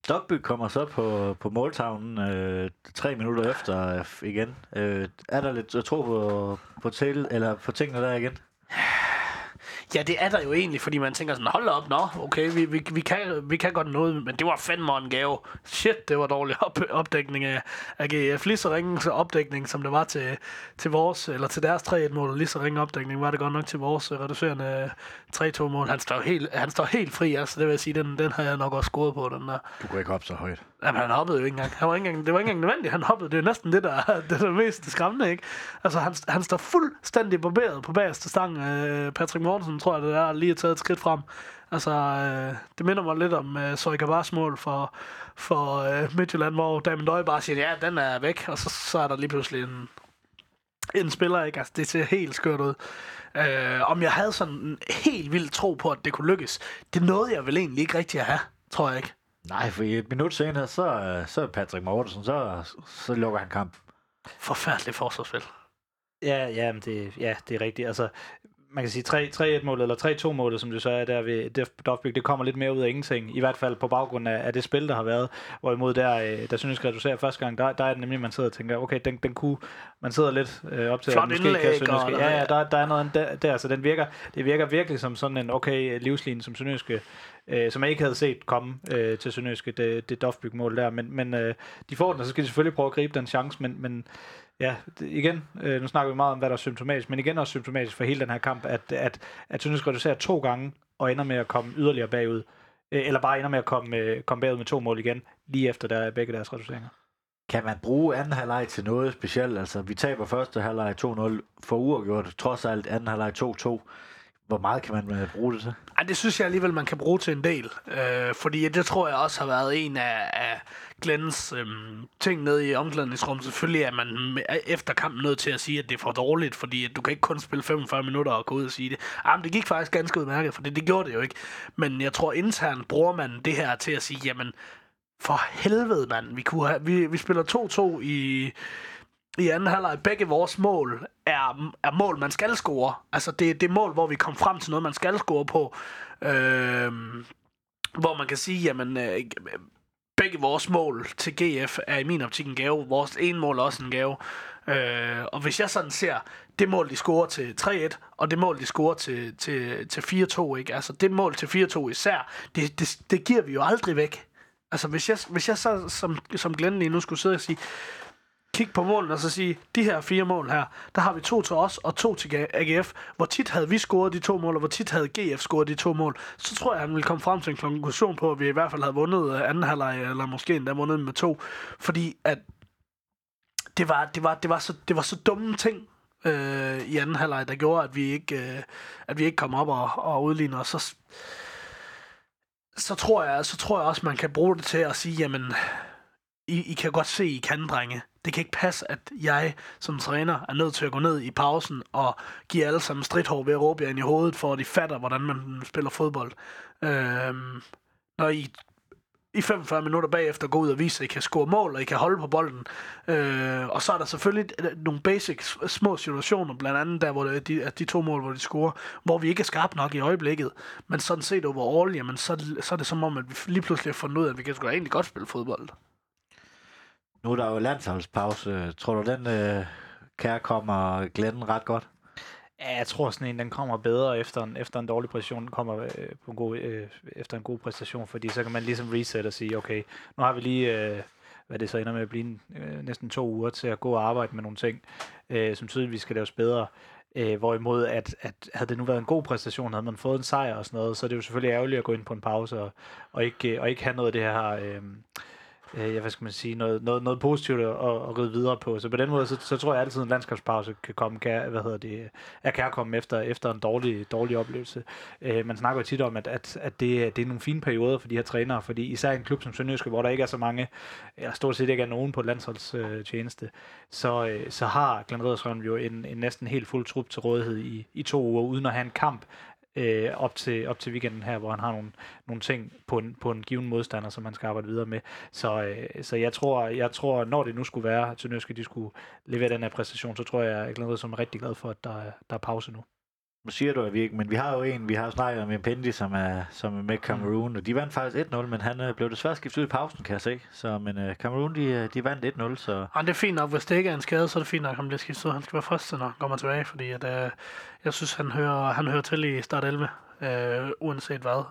Dogby kommer så på, på måltavlen øh, tre minutter efter øh, igen. Øh, er der lidt at tro på, på, til, eller på tingene der igen? Ja, det er der jo egentlig, fordi man tænker sådan, hold op, nå, okay, vi, vi, vi, kan, vi kan godt noget, men det var fandme en gave. Shit, det var dårlig op, opdækning af, af GF. Lige så ringe opdækning, som det var til, til vores, eller til deres 3-1-mål, lige så ringe opdækning var det godt nok til vores øh, reducerende øh, 3-2-mål. Han står helt, han står helt fri, altså det vil jeg sige, den, den har jeg nok også scoret på, den der. Du kunne ikke hoppe så højt. Jamen, han hoppede jo ikke engang. Han var ikke engang det var ikke engang nødvendigt, han hoppede. Det er næsten det, der er det, der er mest skræmmende, ikke? Altså, han, han står fuldstændig barberet på bagerste stang. Øh, Patrick Mortensen, tror jeg, det er, lige taget et skridt frem. Altså, øh, det minder mig lidt om øh, Søjka Bars mål for, for øh, Midtjylland, hvor Damien Døje bare siger, ja, den er væk, og så, så er der lige pludselig en, en spiller, ikke? Altså, det ser helt skørt ud. Øh, om jeg havde sådan en helt vild tro på, at det kunne lykkes, det nåede jeg vel egentlig ikke rigtig at have, tror jeg ikke. Nej, for et minut senere, så, så er Patrick Mortensen, så, så lukker han kamp. Forfærdeligt forsvarsspil. Ja, ja, det, ja, det er rigtigt. Altså, man kan sige 3-1-målet eller 3-2-målet, som du så er der ved Dovbæk, det kommer lidt mere ud af ingenting. I hvert fald på baggrund af, af det spil, der har været. Hvorimod der, øh, der synes jeg, reducere første gang, der, der er det nemlig, man sidder og tænker, okay, den, den kunne, man sidder lidt øh, op til, Flot at måske indlæg, kan Sønderjyske. Ja, ja, der, der er noget der, der, så den virker, det virker virkelig som sådan en okay livslinje, som Sønderjyske øh, som jeg ikke havde set komme øh, til Sønderjyske, det, det Dovbæk-mål der. Men, men øh, de får den, og så skal de selvfølgelig prøve at gribe den chance, men, men ja, det, igen, øh, nu snakker vi meget om, hvad der er symptomatisk, men igen også symptomatisk for hele den her kamp, at, at, at Sønderjyske reducerer to gange, og ender med at komme yderligere bagud, øh, eller bare ender med at komme, øh, komme bagud med to mål igen, lige efter der begge deres reduceringer. Kan man bruge anden halvleg til noget specielt? Altså, vi taber første halvleg 2-0 for uafgjort, trods alt anden halvleg 2-2. Hvor meget kan man øh, bruge det til? Ej, det synes jeg alligevel, man kan bruge til en del. Øh, fordi det tror jeg også har været en af, af Glens øh, ting nede i omklædningsrummet. Selvfølgelig er man efter kampen nødt til at sige, at det er for dårligt, fordi at du kan ikke kun spille 45 minutter og gå ud og sige det. Jamen, det gik faktisk ganske udmærket, for det, det gjorde det jo ikke. Men jeg tror internt bruger man det her til at sige, jamen, for helvede, mand. Vi, kunne have, vi, vi spiller 2-2 i i anden halvleg, begge vores mål er, er mål, man skal score. Altså, det, det er mål, hvor vi kom frem til noget, man skal score på. Øh, hvor man kan sige, jamen, øh, øh begge vores mål til GF er i min optik en gave. Vores ene mål er også en gave. Øh, og hvis jeg sådan ser det mål, de scorer til 3-1, og det mål, de scorer til, til, til 4-2, ikke? Altså, det mål til 4-2 især, det, det, det giver vi jo aldrig væk. Altså, hvis jeg, hvis jeg så som, som Glenn lige nu skulle sidde og sige, kigge på målene og så sige, de her fire mål her, der har vi to til os og to til AGF. Hvor tit havde vi scoret de to mål, og hvor tit havde GF scoret de to mål, så tror jeg, han ville komme frem til en konklusion på, at vi i hvert fald havde vundet øh, anden halvleg, eller måske endda vundet med to. Fordi at det var, det var, det var, så, det var så dumme ting, øh, i anden halvleg, der gjorde, at vi ikke, øh, at vi ikke kom op og, og udligner. Og så, så, tror jeg, så tror jeg også, man kan bruge det til at sige, jamen, i, I kan godt se, I kan, drenge. Det kan ikke passe, at jeg som træner er nødt til at gå ned i pausen og give alle sammen stridthår ved at råbe jer ind i hovedet, for at de fatter, hvordan man spiller fodbold. Øhm, når I i 45 minutter bagefter går ud og viser, at I kan score mål, og I kan holde på bolden. Øh, og så er der selvfølgelig nogle basic små situationer, blandt andet der, hvor de, de, de to mål, hvor de scorer, hvor vi ikke er skarpe nok i øjeblikket. Men sådan set overall, jamen, så, så er det som om, at vi lige pludselig har fundet ud af, at vi kan sgu egentlig godt spille fodbold. Nu er der jo landsholdspause. Tror du, den øh, kære kommer Glenn ret godt? Ja, jeg tror sådan en, den kommer bedre efter en, efter en dårlig præstation, kommer øh, på en god, øh, efter en god præstation, fordi så kan man ligesom reset og sige, okay, nu har vi lige, øh, hvad det så ender med at blive, øh, næsten to uger til at gå og arbejde med nogle ting, øh, som tydeligvis skal laves bedre. Øh, hvorimod, at, at havde det nu været en god præstation, havde man fået en sejr og sådan noget, så er det jo selvfølgelig ærgerligt at gå ind på en pause og, og, ikke, og ikke have noget af det her... Øh, øh, hvad skal man sige, noget, noget, noget positivt at, at ride videre på. Så på den måde, så, så tror jeg altid, at en landskabspause kan komme, kan, hvad hedder det, er kan komme efter, efter en dårlig, dårlig oplevelse. Øh, man snakker jo tit om, at, at, at det, det er nogle fine perioder for de her trænere, fordi især i en klub som Sønderjyske, hvor der ikke er så mange, eller stort set ikke er nogen på landsholdstjeneste, så, øh, så har Glenn Riddersholm jo en, en næsten helt fuld trup til rådighed i, i to uger, uden at have en kamp øh, op, til, op til weekenden her, hvor han har nogle, nogle ting på en, på en given modstander, som han skal arbejde videre med. Så, øh, så jeg, tror, jeg tror, når det nu skulle være, at Sønderjyske de skulle levere den her præstation, så tror jeg, at Glenn som er rigtig glad for, at der, der er pause nu. Nu siger du, at vi ikke, men vi har jo en, vi har snakket om Pendi, som er, som er med Cameroon, og de vandt faktisk 1-0, men han øh, blev desværre skiftet ud i pausen, kan jeg se. Så, men øh, Cameroon, de, øh, de vandt 1-0, så... Ja, det er fint nok. Hvis det ikke er en skade, så er det fint nok, at han bliver skiftet ud. Han skal være først, når han kommer tilbage, fordi at, øh, jeg synes, han hører, han hører til i start 11, øh, uanset hvad.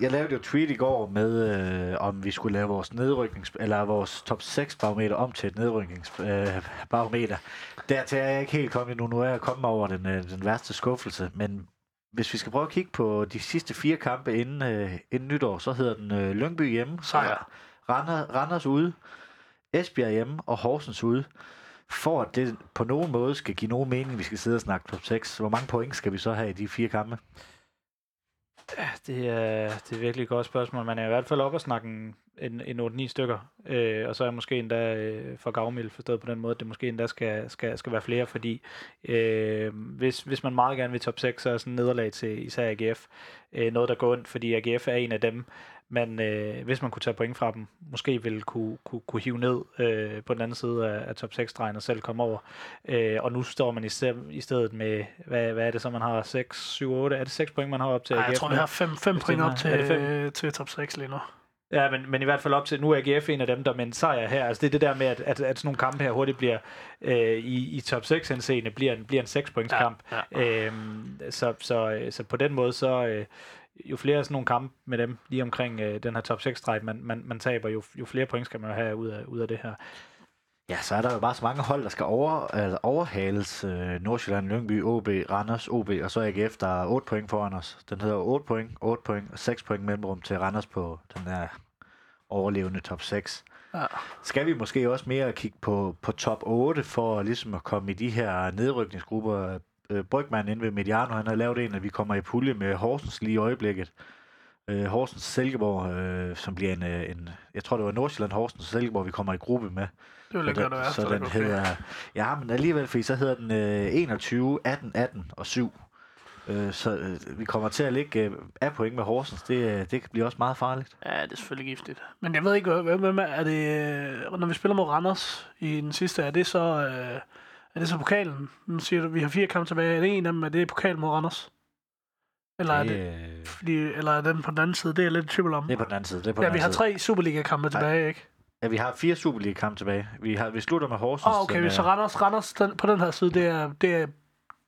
Jeg lavede jo tweet i går med, øh, om vi skulle lave vores nedryknings eller vores top 6 barometer om til et nedrykningsbarometer. Øh, Dertil er jeg ikke helt kommet endnu. Nu er jeg kommet over den, øh, den værste skuffelse, men hvis vi skal prøve at kigge på de sidste fire kampe inden, øh, inden nytår, så hedder den øh, Lyngby hjemme, Sejr. Randers, Randers ude, Esbjerg hjemme og Horsens ude. For at det på nogen måde skal give nogen mening, vi skal sidde og snakke top 6, hvor mange point skal vi så have i de fire kampe? Ja, det er, det er virkelig et godt spørgsmål. Man er i hvert fald oppe og snakke en, en, en 8-9 stykker. Øh, og så er jeg måske endda øh, for gavmild forstået på den måde, at det måske endda skal, skal, skal være flere, fordi øh, hvis, hvis man meget gerne vil top 6, så er sådan nederlag til især AGF øh, noget, der går ondt, fordi AGF er en af dem, men øh, hvis man kunne tage point fra dem, måske ville kunne, kunne, kunne hive ned øh, på den anden side af, af top 6-stregen og selv komme over. Øh, og nu står man i, stedet, i stedet med, hvad, hvad er det så, man har? 6, 7, 8? Er det 6 point, man har op til Ej, AGF? jeg tror, vi har 5, 5 point op til, er til top 6 lige nu. Ja, men, men i hvert fald op til, nu er AGF en af dem, der med en sejr her. Altså det er det der med, at, at, at sådan nogle kampe her hurtigt bliver, øh, i, i top 6 henseende, bliver en, bliver en 6 points kamp. Ja, ja. Øhm, så, så, så på den måde, så, øh, jo flere sådan nogle kampe med dem lige omkring øh, den her top 6 streg man, man, man taber, jo, jo flere point skal man jo have ud af, ud af det her. Ja, så er der jo bare så mange hold, der skal over, altså overhales. Øh, Nordsjælland, Lyngby, OB, Randers, OB, og så AGF, der er 8 point foran os. Den hedder 8 point, 8 point og 6 point mellemrum til Randers på den der overlevende top 6. Ja. Skal vi måske også mere kigge på, på top 8 for ligesom at komme i de her nedrykningsgrupper? Øh, Brygman inde ved Mediano, han har lavet en, at vi kommer i pulje med Horsens lige i øjeblikket. Øh, Horsens Silkeborg, øh, som bliver en, øh, en, jeg tror det var Nordsjælland, Horsens og Silkeborg, vi kommer i gruppe med. Det vil den, være, så, så den okay. hedder, ja, men alligevel, fordi så hedder den øh, 21, 18, 18 og 7. Øh, så øh, vi kommer til at ligge øh, af point med Horsens. Det, øh, det kan blive også meget farligt. Ja, det er selvfølgelig giftigt. Men jeg ved ikke, hvem, hvem er det, øh, når vi spiller mod Randers i den sidste, er det så, øh, er det så pokalen? Nu siger du, vi har fire kampe tilbage. Er det en af dem, er det pokal mod Randers? Eller er, det, fordi, eller er den på den anden side? Det er jeg lidt i tvivl om. Det er på den anden side. Det er på ja, den vi har side. tre Superliga-kampe tilbage, ikke? Ja, vi har fire Superliga-kampe tilbage. Vi, har, vi slutter med Horsens. Oh, okay, den, så Randers, Randers den, på den her side, det er, det er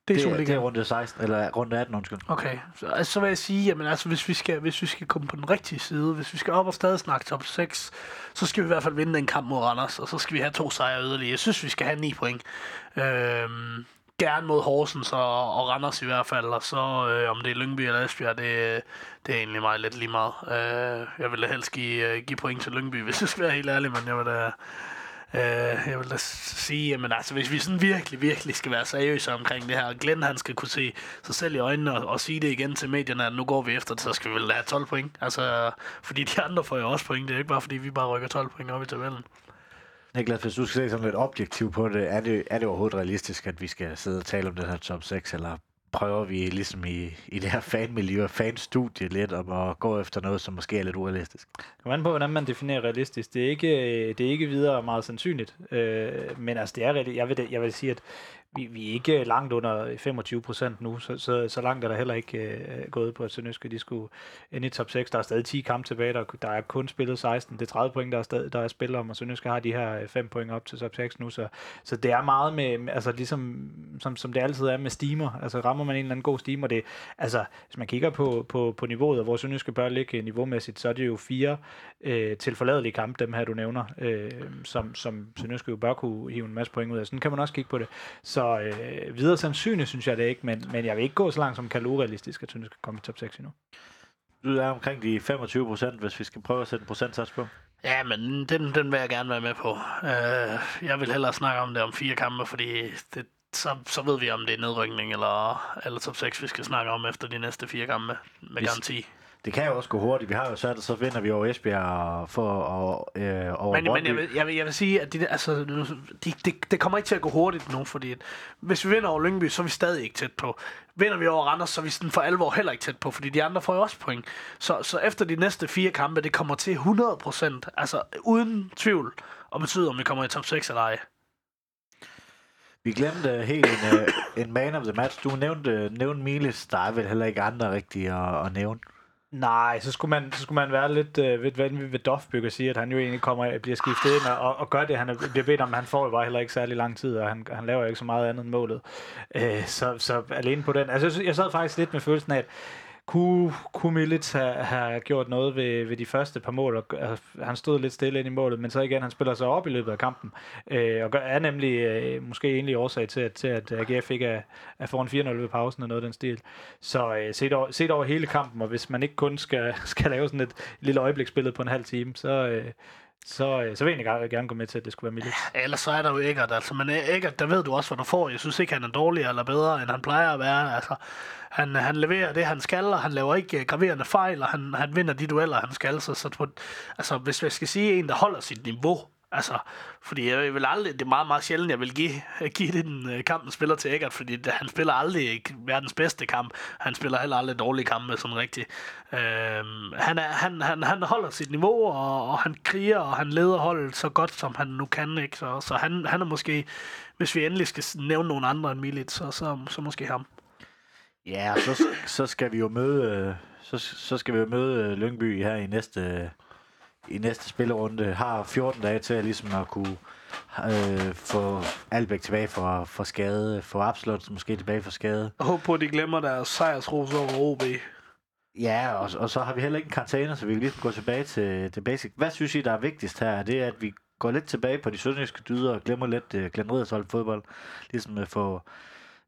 det er, det, er, det er runde 16, eller runde 18, undskyld. Okay, så, altså, så vil jeg sige, jamen altså, hvis vi, skal, hvis vi skal komme på den rigtige side, hvis vi skal op og stadig snakke top 6, så skal vi i hvert fald vinde en kamp mod Randers, og så skal vi have to sejre yderligere. Jeg synes, vi skal have 9 point. Øhm, gerne mod Horsens og, og Randers i hvert fald, og så øh, om det er Lyngby eller Esbjerg, det, det er egentlig meget lidt lige meget. Øh, jeg vil da helst give, uh, give point til Lyngby, hvis jeg skal være helt ærlig, men jeg vil da, øh, Øh, jeg vil da sige, at altså, hvis vi sådan virkelig, virkelig skal være seriøse omkring det her, og Glenn han skal kunne se sig selv i øjnene og, og sige det igen til medierne, at nu går vi efter det, så skal vi vel have 12 point. Altså, fordi de andre får jo også point, det er ikke bare fordi vi bare rykker 12 point op i tabellen. Niklas, hvis du skal se sådan lidt objektivt på det, er det, er det overhovedet realistisk, at vi skal sidde og tale om den her top 6, eller prøver vi ligesom i, i det her fanmiljø og fanstudie lidt om at gå efter noget, som måske er lidt urealistisk? Kom an på, hvordan man definerer realistisk. Det er ikke, øh, det er ikke videre meget sandsynligt, øh, men altså det er jeg vil, jeg vil sige, at vi, vi er ikke langt under 25 procent nu, så, så, så langt er der heller ikke øh, gået på, at Sønderjyske de skulle ind i top 6. Der er stadig 10 kampe tilbage, der, der er kun spillet 16. Det er 30 point, der er, stadig, der er spillet om, og Sønderjyske har de her øh, 5 point op til top 6 nu, så, så det er meget med, altså ligesom som, som det altid er med steamer, altså rammer man en eller anden god steamer, det, altså hvis man kigger på, på, på niveauet, og hvor Sønderjyske bør ligge øh, niveaumæssigt, så er det jo fire øh, tilforladelige kampe, dem her du nævner, øh, som, som Sønderjyske jo bør kunne hive en masse point ud af. Sådan kan man også kigge på det. Så øh, videre sandsynligt synes jeg det ikke, men, men jeg vil ikke gå så langt som kalde urealistisk, at Sønderjyske skal komme i top 6 endnu. Du er omkring de 25 procent, hvis vi skal prøve at sætte en procentsats på. Ja, men den, den vil jeg gerne være med på. Uh, jeg vil hellere snakke om det om fire kampe, fordi det, så, så ved vi, om det er nedrykning eller, eller top 6, vi skal snakke om efter de næste fire kampe med Hvis- garanti. Det kan jo også gå hurtigt. Vi har jo sat, så vinder vi over Esbjerg for og, øh, over Men, men jeg, vil, jeg, vil, jeg vil sige, at de, der- altså, de, de, det kommer ikke til at gå hurtigt nu, fordi at hvis vi vinder over Lyngby, så er vi stadig ikke tæt på. Vinder vi over Randers, så er vi sådan for alvor heller ikke tæt på, fordi de andre får jo også point. Så, så efter de næste fire kampe, det kommer til 100%, altså uden tvivl, og betyder, om vi kommer i top 6 eller ej. Vi glemte øh, helt en, øh, en man of the match. Du nævnte, nævnte Miles. Der er vel heller ikke andre rigtige at, at nævne. Nej, så skulle man, så skulle man være lidt øh, ved, ved, ved Dofbyg og sige, at han jo egentlig kommer, øh, bliver skiftet ind og, og gør det, han er, bliver bedt om. Han får jo bare heller ikke særlig lang tid, og han, han laver jo ikke så meget andet end målet. Øh, så, så alene på den. Altså, jeg, jeg sad faktisk lidt med følelsen af, at kunne, kunne Milic have, have gjort noget ved, ved de første par mål? Og, øh, han stod lidt stille ind i målet, men så igen, han spiller sig op i løbet af kampen. Øh, og gør- er nemlig øh, måske egentlig årsag til, at, til, at AGF ikke er, er foran 4-0 ved pausen og noget af den stil. Så øh, set, over, set over hele kampen, og hvis man ikke kun skal, skal lave sådan et lille øjebliksbillede på en halv time, så, øh, så, øh, så vil jeg egentlig gerne, gå med til, at det skulle være Milic. Ellers så er der jo Eggert, altså, men øh, Eggert, der ved du også, hvad du får. Jeg synes ikke, han er dårligere eller bedre, end han plejer at være. Altså, han, han leverer det, han skal, og han laver ikke øh, graverende fejl, og han, han vinder de dueller, han skal. Så, så på, altså, hvis jeg skal sige en, der holder sit niveau, altså, fordi jeg vil aldrig, det er meget, meget sjældent, jeg vil give, give den øh, kamp, kampen spiller til Eggert, fordi han spiller aldrig verdens bedste kamp. Han spiller heller aldrig dårlige kampe, sådan rigtigt. Øhm, han, er, han, han, han holder sit niveau, og, og han kriger, og han leder holdet så godt, som han nu kan. Ikke? Så, så han, han er måske, hvis vi endelig skal nævne nogen andre end Milit, så, så, så måske ham. Ja, og så, så skal vi jo møde, øh, så, så skal vi jo møde øh, Lyngby her i næste, i næste spillerunde. Har 14 dage til at, ligesom at kunne øh, få Albæk tilbage fra, fra skade, få Absolut måske tilbage fra skade. Jeg håber på, at de glemmer deres sejrsros over OB. Ja, og, og så har vi heller ikke en karantæne, så vi kan ligesom gå tilbage til, til basic. Hvad synes I, der er vigtigst her? Det er, at vi går lidt tilbage på de sønderjyske dyder og glemmer lidt uh, Glenn Riddersholm fodbold. Ligesom at få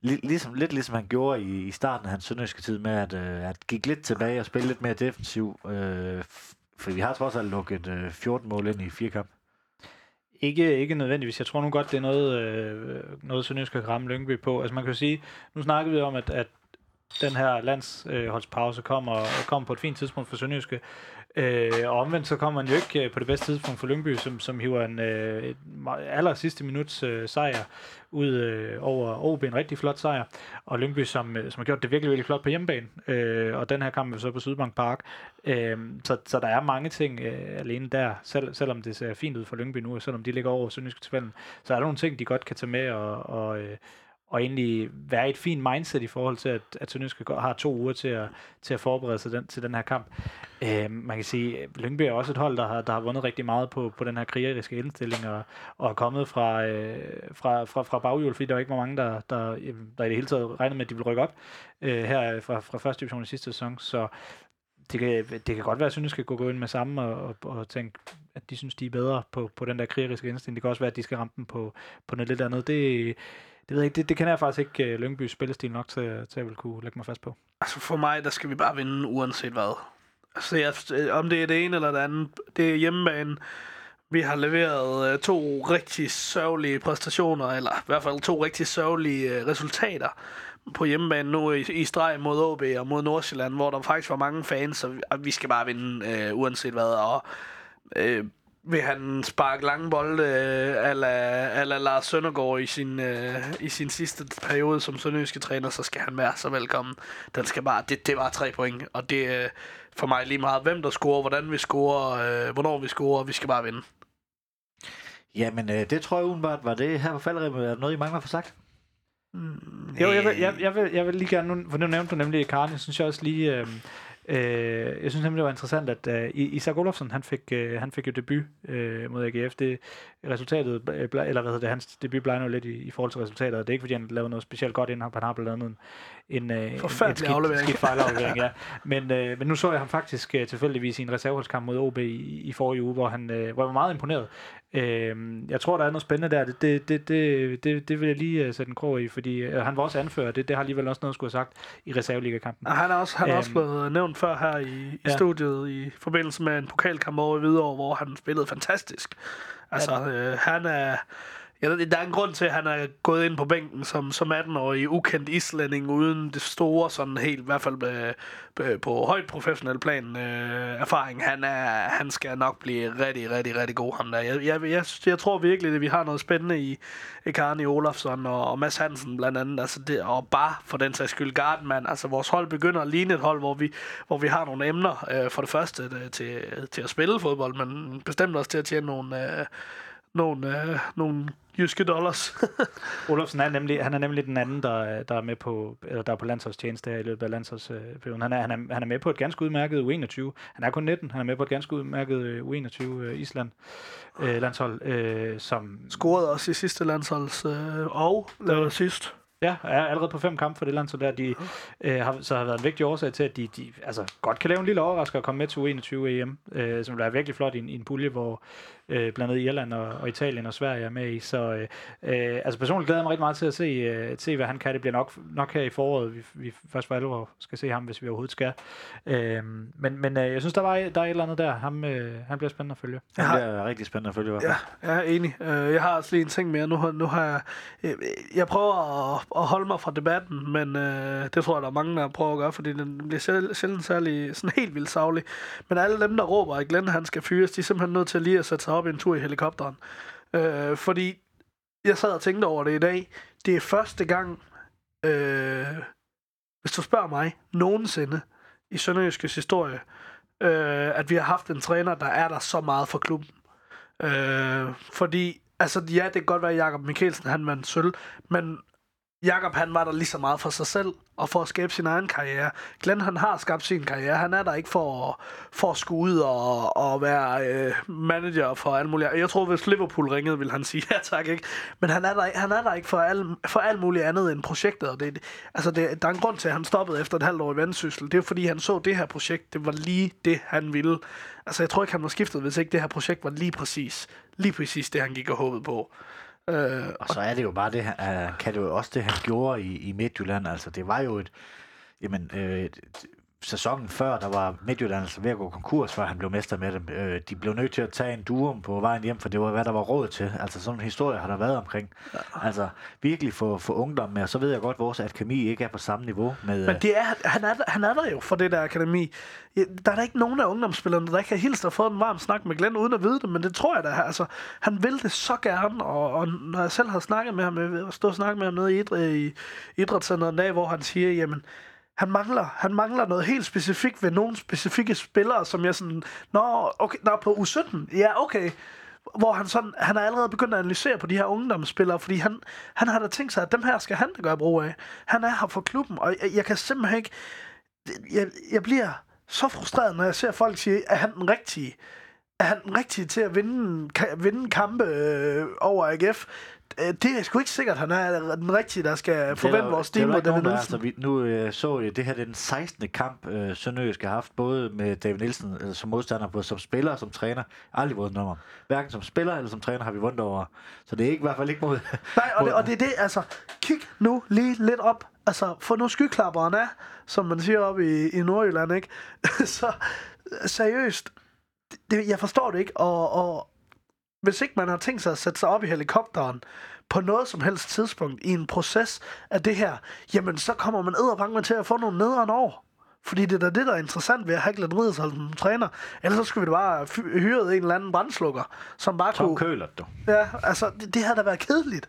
Lig- ligesom, lidt ligesom han gjorde i, i starten af hans sønderjyske tid med at, øh, at gik lidt tilbage og spille lidt mere defensiv. F- for vi har trods alt lukket øh, 14 mål ind i fire kamp. Ikke, ikke nødvendigvis. Jeg tror nu godt, det er noget, øh, noget Sønderjysk kan ramme Lyngby på. Altså man kan jo sige, nu snakker vi om, at, at den her landsholdspause kommer, kommer på et fint tidspunkt for Sønderjyske. Øh, og omvendt så kommer man jo ikke øh, på det bedste tidspunkt for Lyngby, som, som hiver en øh, et aller sidste minuts øh, sejr ud øh, over OB. En rigtig flot sejr. Og Lyngby, som, øh, som har gjort det virkelig, virkelig flot på hjemmebane. Øh, og den her kamp er så på Sydbank Park. Øh, så, så der er mange ting øh, alene der, selv, selvom det ser fint ud for Lyngby nu, og selvom de ligger over Sønderjyske så er der nogle ting, de godt kan tage med og, og, øh, og egentlig være i et fint mindset i forhold til, at, at Sønderjyske har to uger til at, til at forberede sig den, til den her kamp. Øh, man kan sige, at Lyngby er også et hold, der har, der har vundet rigtig meget på, på den her krigeriske indstilling, og, og er kommet fra, øh, fra, fra, fra baghjul, fordi der var ikke var mange, der, der, der i det hele taget regnede med, at de ville rykke op øh, her øh, fra, fra første division i sidste sæson. Så det kan, det kan godt være, at Sønderjyske skal gå gå ind med sammen og, og, og tænke, at de synes, de er bedre på, på den der krigeriske indstilling. Det kan også være, at de skal ramme dem på, på noget lidt andet. Det, det ved jeg ikke, det, det kan jeg faktisk ikke uh, Lyngbys spillestil nok til, til at vil kunne lægge mig fast på. Altså for mig, der skal vi bare vinde uanset hvad. Altså jeg, øh, om det er det ene eller det andet, det er hjemmebane. Vi har leveret øh, to rigtig sørgelige præstationer, eller i hvert fald to rigtig sørgelige øh, resultater på hjemmebane nu i, i streg mod OB og mod Nordsjælland, hvor der faktisk var mange fans, så vi, og vi skal bare vinde øh, uanset hvad. Og øh, vil han sparke lange bolde øh, ala, ala Lars Søndergaard i sin, øh, i sin sidste periode som sønderjyske træner, så skal han være så velkommen. Den skal bare, det, det var tre point, og det er øh, for mig lige meget, hvem der scorer, hvordan vi scorer, øh, hvornår vi scorer, vi skal bare vinde. Jamen, øh, det tror jeg udenbart var det her på faldremmet. Er der noget, I mangler for sagt? Mm, Jo, jeg vil, jeg, jeg, vil, jeg vil lige gerne, nu, for nu nævnte du nemlig Karen, jeg synes jeg også lige, øh, øh, jeg synes nemlig, det var interessant, at øh, Isak Olofsson, han fik, øh, han fik jo debut øh, mod AGF. Det resultatet, øh, eller hvad hedder det, hans debut blev lidt i, i forhold til resultatet, og det er ikke, fordi han lavede noget specielt godt inden, han har blandt andet en, en, øh, en, en Forfærdelig skidt, aflevering. skidt fejlaflevering, ja. Men, øh, men nu så jeg ham faktisk øh, tilfældigvis i en reserveholdskamp mod OB i, i forrige uge, hvor han øh, hvor jeg var meget imponeret. Øh, jeg tror, der er noget spændende der. Det, det, det, det, det, det vil jeg lige uh, sætte en krog i, fordi øh, han var også anfører. Det, det har alligevel også noget, skulle have sagt i reserveligakampen. Og han er også, han er også Øhm, blevet nævnt før her i, i ja. studiet i forbindelse med en pokalkamp over i Hvidovre, hvor han spillede fantastisk. Altså, øh, han er... Ja, der er en grund til, at han er gået ind på bænken som, som 18-årig ukendt islænding, uden det store, sådan helt, i hvert fald øh, øh, på højt professionel plan, øh, erfaring. Han, er, han skal nok blive rigtig, rigtig, rigtig god, ham der. Jeg, jeg, jeg, jeg tror virkelig, at vi har noget spændende i Ekarni Olafsson og, og Mads Hansen blandt andet. Altså det, og bare for den sags skyld Gardman. Altså vores hold begynder at ligne et hold, hvor vi, hvor vi har nogle emner. Øh, for det første det, til, til at spille fodbold, men bestemt også til at tjene nogle... Øh, nogle, øh, nogle jyske dollars. Olofsen er nemlig, han er nemlig den anden, der, der er med på, eller der er på landsholdstjeneste her i løbet af landsholdsperioden. Han er, han, er, han er med på et ganske udmærket U21. Han er kun 19. Han er med på et ganske udmærket øh, U21 øh, Island øh, landshold, øh, som Scorede også i sidste landsholds, øh, og lavede sidst. Ja, er allerede på fem kampe for det land, så der de, øh, har, så har været en vigtig årsag til, at de, de altså, godt kan lave en lille overrasker og komme med til U21 EM, øh, som være virkelig flot i en, i en pulje, hvor øh, blandt andet Irland og, og Italien og Sverige er med i. Så øh, øh, altså personligt glæder jeg mig rigtig meget til at se, øh, se hvad han kan. Det bliver nok, nok her i foråret, vi, vi først for alvor skal se ham, hvis vi overhovedet skal. Øh, men men øh, jeg synes, der, var, der er et eller andet der. Ham, øh, han bliver spændende at følge. Det Jeg har- bliver rigtig spændende at følge i hvert fald. Ja, jeg er enig. Øh, Jeg har også lige en ting mere. Nu, har- nu har jeg... Jeg, jeg prøver at, at holde mig fra debatten, men øh, det tror jeg, der er mange, der prøver at gøre, fordi den bliver sjæl- sjældent særlig sådan helt vildt savlig. Men alle dem, der råber, at Glenn han skal fyres, de er simpelthen nødt til lige at sætte sig op i en tur i helikopteren. Øh, fordi jeg sad og tænkte over det i dag. Det er første gang, øh, hvis du spørger mig, nogensinde i Sønderjyskes historie, øh, at vi har haft en træner, der er der så meget for klubben. Øh, fordi, altså ja, det kan godt være, at Jakob Mikkelsen, han vandt sølv, men Jakob han var der lige så meget for sig selv, og for at skabe sin egen karriere. Glenn han har skabt sin karriere, han er der ikke for, at- for at skulle ud og, og være øh, manager for alt muligt. Jeg tror, hvis Liverpool ringede, ville han sige ja tak, ikke? Men han er der, han er der ikke for, al, for alt muligt andet end projektet. Og det, altså det, der er en grund til, at han stoppede efter et halvt år i vandsyssel. Det er fordi, han så det her projekt, det var lige det, han ville. Altså jeg tror ikke, han var skiftet, hvis ikke det her projekt var lige præcis, lige præcis det, han gik og håbede på. Øh, Og så er det jo bare det, han, øh, kan det jo også det, han gjorde i, i Midtjylland. Altså, det var jo et... Jamen, øh, sæsonen før, der var Midtjylland altså ved at gå konkurs, før han blev mester med dem. Øh, de blev nødt til at tage en duum på vejen hjem, for det var, hvad der var råd til. Altså, sådan en historie har der været omkring. Altså, virkelig for, for ungdom med, og så ved jeg godt, at vores akademi ikke er på samme niveau med... Men det er, han, er, han er der jo for det der akademi. Der er der ikke nogen af ungdomsspillerne, der ikke har hilst og fået en varm snak med Glenn, uden at vide det, men det tror jeg da. Altså, han vil det så gerne, og, og når jeg selv har snakket med ham, jeg stået og snakket med ham nede i, idræ, i idrætscenteret en dag, hvor han siger, jamen, han mangler, han mangler noget helt specifikt ved nogle specifikke spillere, som jeg sådan, nå, okay, nå, på U17, ja, okay, hvor han sådan, han er allerede begyndt at analysere på de her ungdomsspillere, fordi han, han har da tænkt sig, at dem her skal han da gøre brug af. Han er her for klubben, og jeg, jeg kan simpelthen ikke, jeg, jeg bliver så frustreret, når jeg ser folk sige, at han den rigtige? Er han den rigtige til at vinde, vinde kampe øh, over AGF? Øh, Det er sgu ikke sikkert, han er den rigtige, der skal forvente vores stil mod David Nielsen. Altså, vi, nu øh, så jeg, det her det er den 16. kamp, øh, Sønderjysk har haft, både med David Nielsen øh, som modstander, både som spiller og som træner. Aldrig vundet nummer. Hverken som spiller eller som træner har vi vundet over. Så det er ikke, i hvert fald ikke mod... Nej, og det, og det er det, altså, kig nu lige lidt op. Altså, få nu skyklapperen af, som man siger op i, i Nordjylland, ikke? Så seriøst, det, jeg forstår det ikke, og, og hvis ikke man har tænkt sig at sætte sig op i helikopteren på noget som helst tidspunkt i en proces af det her, jamen så kommer man edderbange til at få nogle nederen år. Fordi det er da det, der er interessant ved at have Glenn Riddersholm som træner. Ellers så skulle vi da bare hyret en eller anden brandslukker, som bare Tom kunne... Køler, du. Ja, altså, det, det havde da været kedeligt.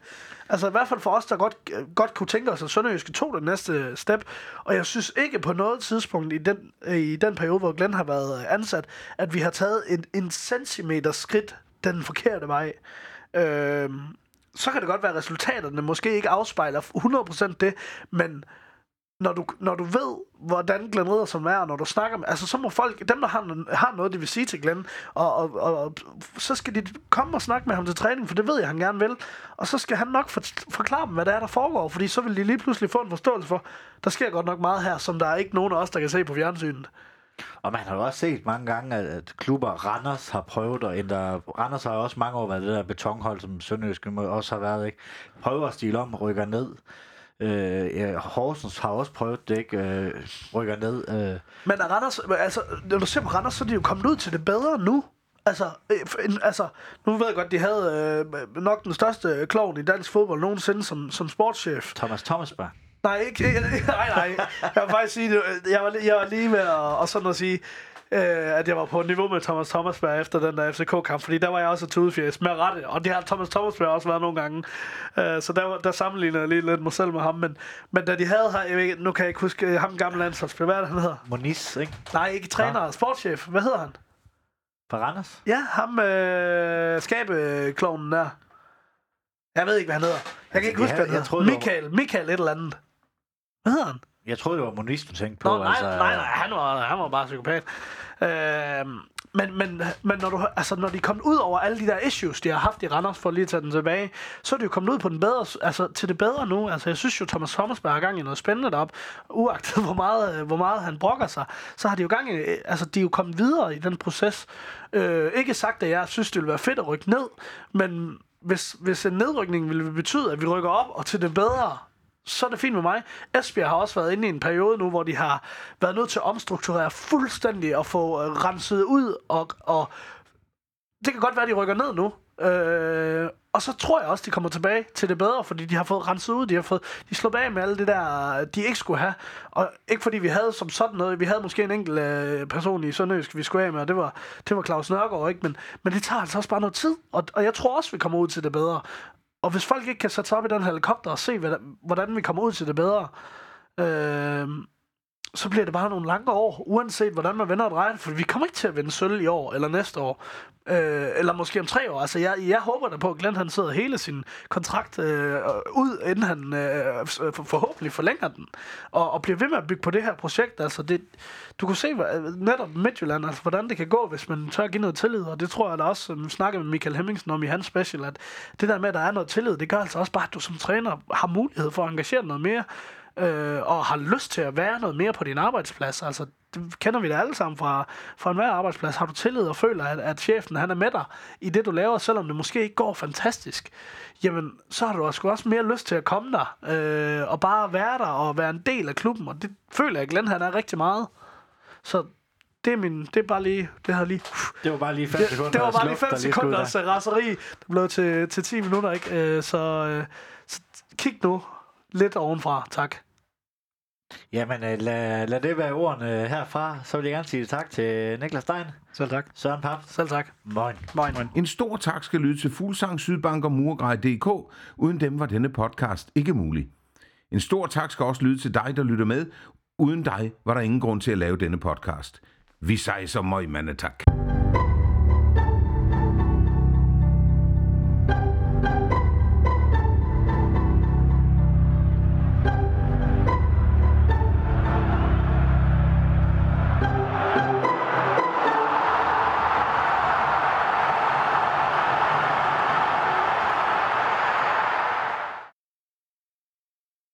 Altså, i hvert fald for os, der godt, godt kunne tænke os, at Sønderjyske tog det næste step. Og jeg synes ikke på noget tidspunkt i den, i den periode, hvor Glenn har været ansat, at vi har taget en, en centimeter skridt den forkerte vej. Øhm, så kan det godt være, at resultaterne måske ikke afspejler 100% det, men når du, når du ved, hvordan Glenn Ridderson er, og når du snakker med, altså så må folk, dem der har, har noget, de vil sige til Glenn, og, og, og, og så skal de komme og snakke med ham til træning, for det ved jeg, han gerne vil. Og så skal han nok for, forklare dem, hvad der er, der foregår, fordi så vil de lige pludselig få en forståelse for, der sker godt nok meget her, som der er ikke nogen af os, der kan se på fjernsynet. Og man har jo også set mange gange, at, at klubber, Randers har prøvet at ændre... Randers har jo også mange år været det der betonhold, som Sønderjysk også har været, ikke? Prøver at stile om, rykker ned. Øh, ja, Horsens har også prøvet det, ikke? Øh, rykker ned. Øh. Men er Randers, altså, når du ser på Randers, så er de jo kommet ud til det bedre nu. Altså, øh, altså, nu ved jeg godt, de havde øh, nok den største klovn i dansk fodbold nogensinde som, som sportschef. Thomas Thomasberg. Nej, ikke, nej, nej. Jeg vil faktisk sige, jeg var, jeg var lige ved at, og sådan at sige, øh, at jeg var på niveau med Thomas Thomasberg efter den der FCK-kamp, fordi der var jeg også et tudefjæs med rette, og det har Thomas Thomasberg også været nogle gange. Øh, så der, der sammenligner jeg lige lidt mig selv med ham, men, men da de havde her, jeg ved, nu kan jeg ikke huske ham gamle landsholdsspiller, hvad er det, han hedder? Moniz, ikke? Nej, ikke træner, ja. sportschef. Hvad hedder han? Randers? Ja, ham øh, skabeklovnen der. Jeg ved ikke, hvad han hedder. Jeg kan ikke huske, hvad han hedder. Michael, Michael et eller andet. Hvad hedder han? Jeg troede, det var Moniz, du tænkte på. Nå, nej, altså, nej, nej, han var, han var bare psykopat. Øh, men, men, men når, du, altså, når de er kommet ud over alle de der issues, de har haft i Randers, for lige at tage den tilbage, så er de jo kommet ud på den bedre, altså, til det bedre nu. Altså, jeg synes jo, Thomas Thomasberg har gang i noget spændende derop. Uagtet hvor meget, hvor meget han brokker sig, så har de jo gang i, altså, de er jo kommet videre i den proces. Øh, ikke sagt, at jeg synes, det ville være fedt at rykke ned, men hvis, hvis en nedrykning ville betyde, at vi rykker op og til det bedre, så er det fint med mig. Esbjerg har også været inde i en periode nu, hvor de har været nødt til at omstrukturere fuldstændig og få øh, renset ud, og, og det kan godt være, at de rykker ned nu. Øh, og så tror jeg også, de kommer tilbage til det bedre, fordi de har fået renset ud, de har fået, de slået af med alt det der, de ikke skulle have. Og ikke fordi vi havde som sådan noget, vi havde måske en enkelt øh, person i Sønderjysk, vi skulle af med, og det var, det var Claus Nørgaard, ikke? Men, men det tager altså også bare noget tid, og, og jeg tror også, vi kommer ud til det bedre. Og hvis folk ikke kan sætte sig op i den helikopter og se, hvordan vi kommer ud til det bedre, øh, så bliver det bare nogle lange år, uanset hvordan man vender og drejer For vi kommer ikke til at vinde sølv i år eller næste år. Øh, eller måske om tre år. Altså, jeg, jeg håber da på, at Glenn han sidder hele sin kontrakt øh, ud, inden han øh, forhåbentlig forlænger den. Og, og bliver ved med at bygge på det her projekt. Altså, det, du kan se netop Midtjylland, altså, hvordan det kan gå, hvis man tør give noget tillid. Og det tror jeg da også, som snakkede med Michael Hemmingsen om i hans special, at det der med, at der er noget tillid, det gør altså også bare, at du som træner har mulighed for at engagere noget mere øh, og har lyst til at være noget mere på din arbejdsplads. Altså, det kender vi da alle sammen fra, fra enhver arbejdsplads. Har du tillid og føler, at, at chefen han er med dig i det, du laver, selvom det måske ikke går fantastisk, jamen, så har du også, også mere lyst til at komme der, øh, og bare være der og være en del af klubben, og det føler jeg, Glenn han er rigtig meget. Så det er, min, det er bare lige, det har lige... Det var bare lige 5 sekunder. Det var bare lige 5 sekunder raseri, der blev til, til 10 minutter, ikke? Øh, så, øh, så kig nu lidt ovenfra, tak. Jamen, øh, lad, lad det være ordene herfra. Så vil jeg gerne sige tak til Niklas Stein. Selv tak. Søren Pap. Selv tak. Moin. Moin. Moin. En stor tak skal lyde til Fuglsang, Sydbank og Murgrej.dk. Uden dem var denne podcast ikke mulig. En stor tak skal også lyde til dig, der lytter med. Uden dig var der ingen grund til at lave denne podcast. Vi sejser møg, mandetak. tak.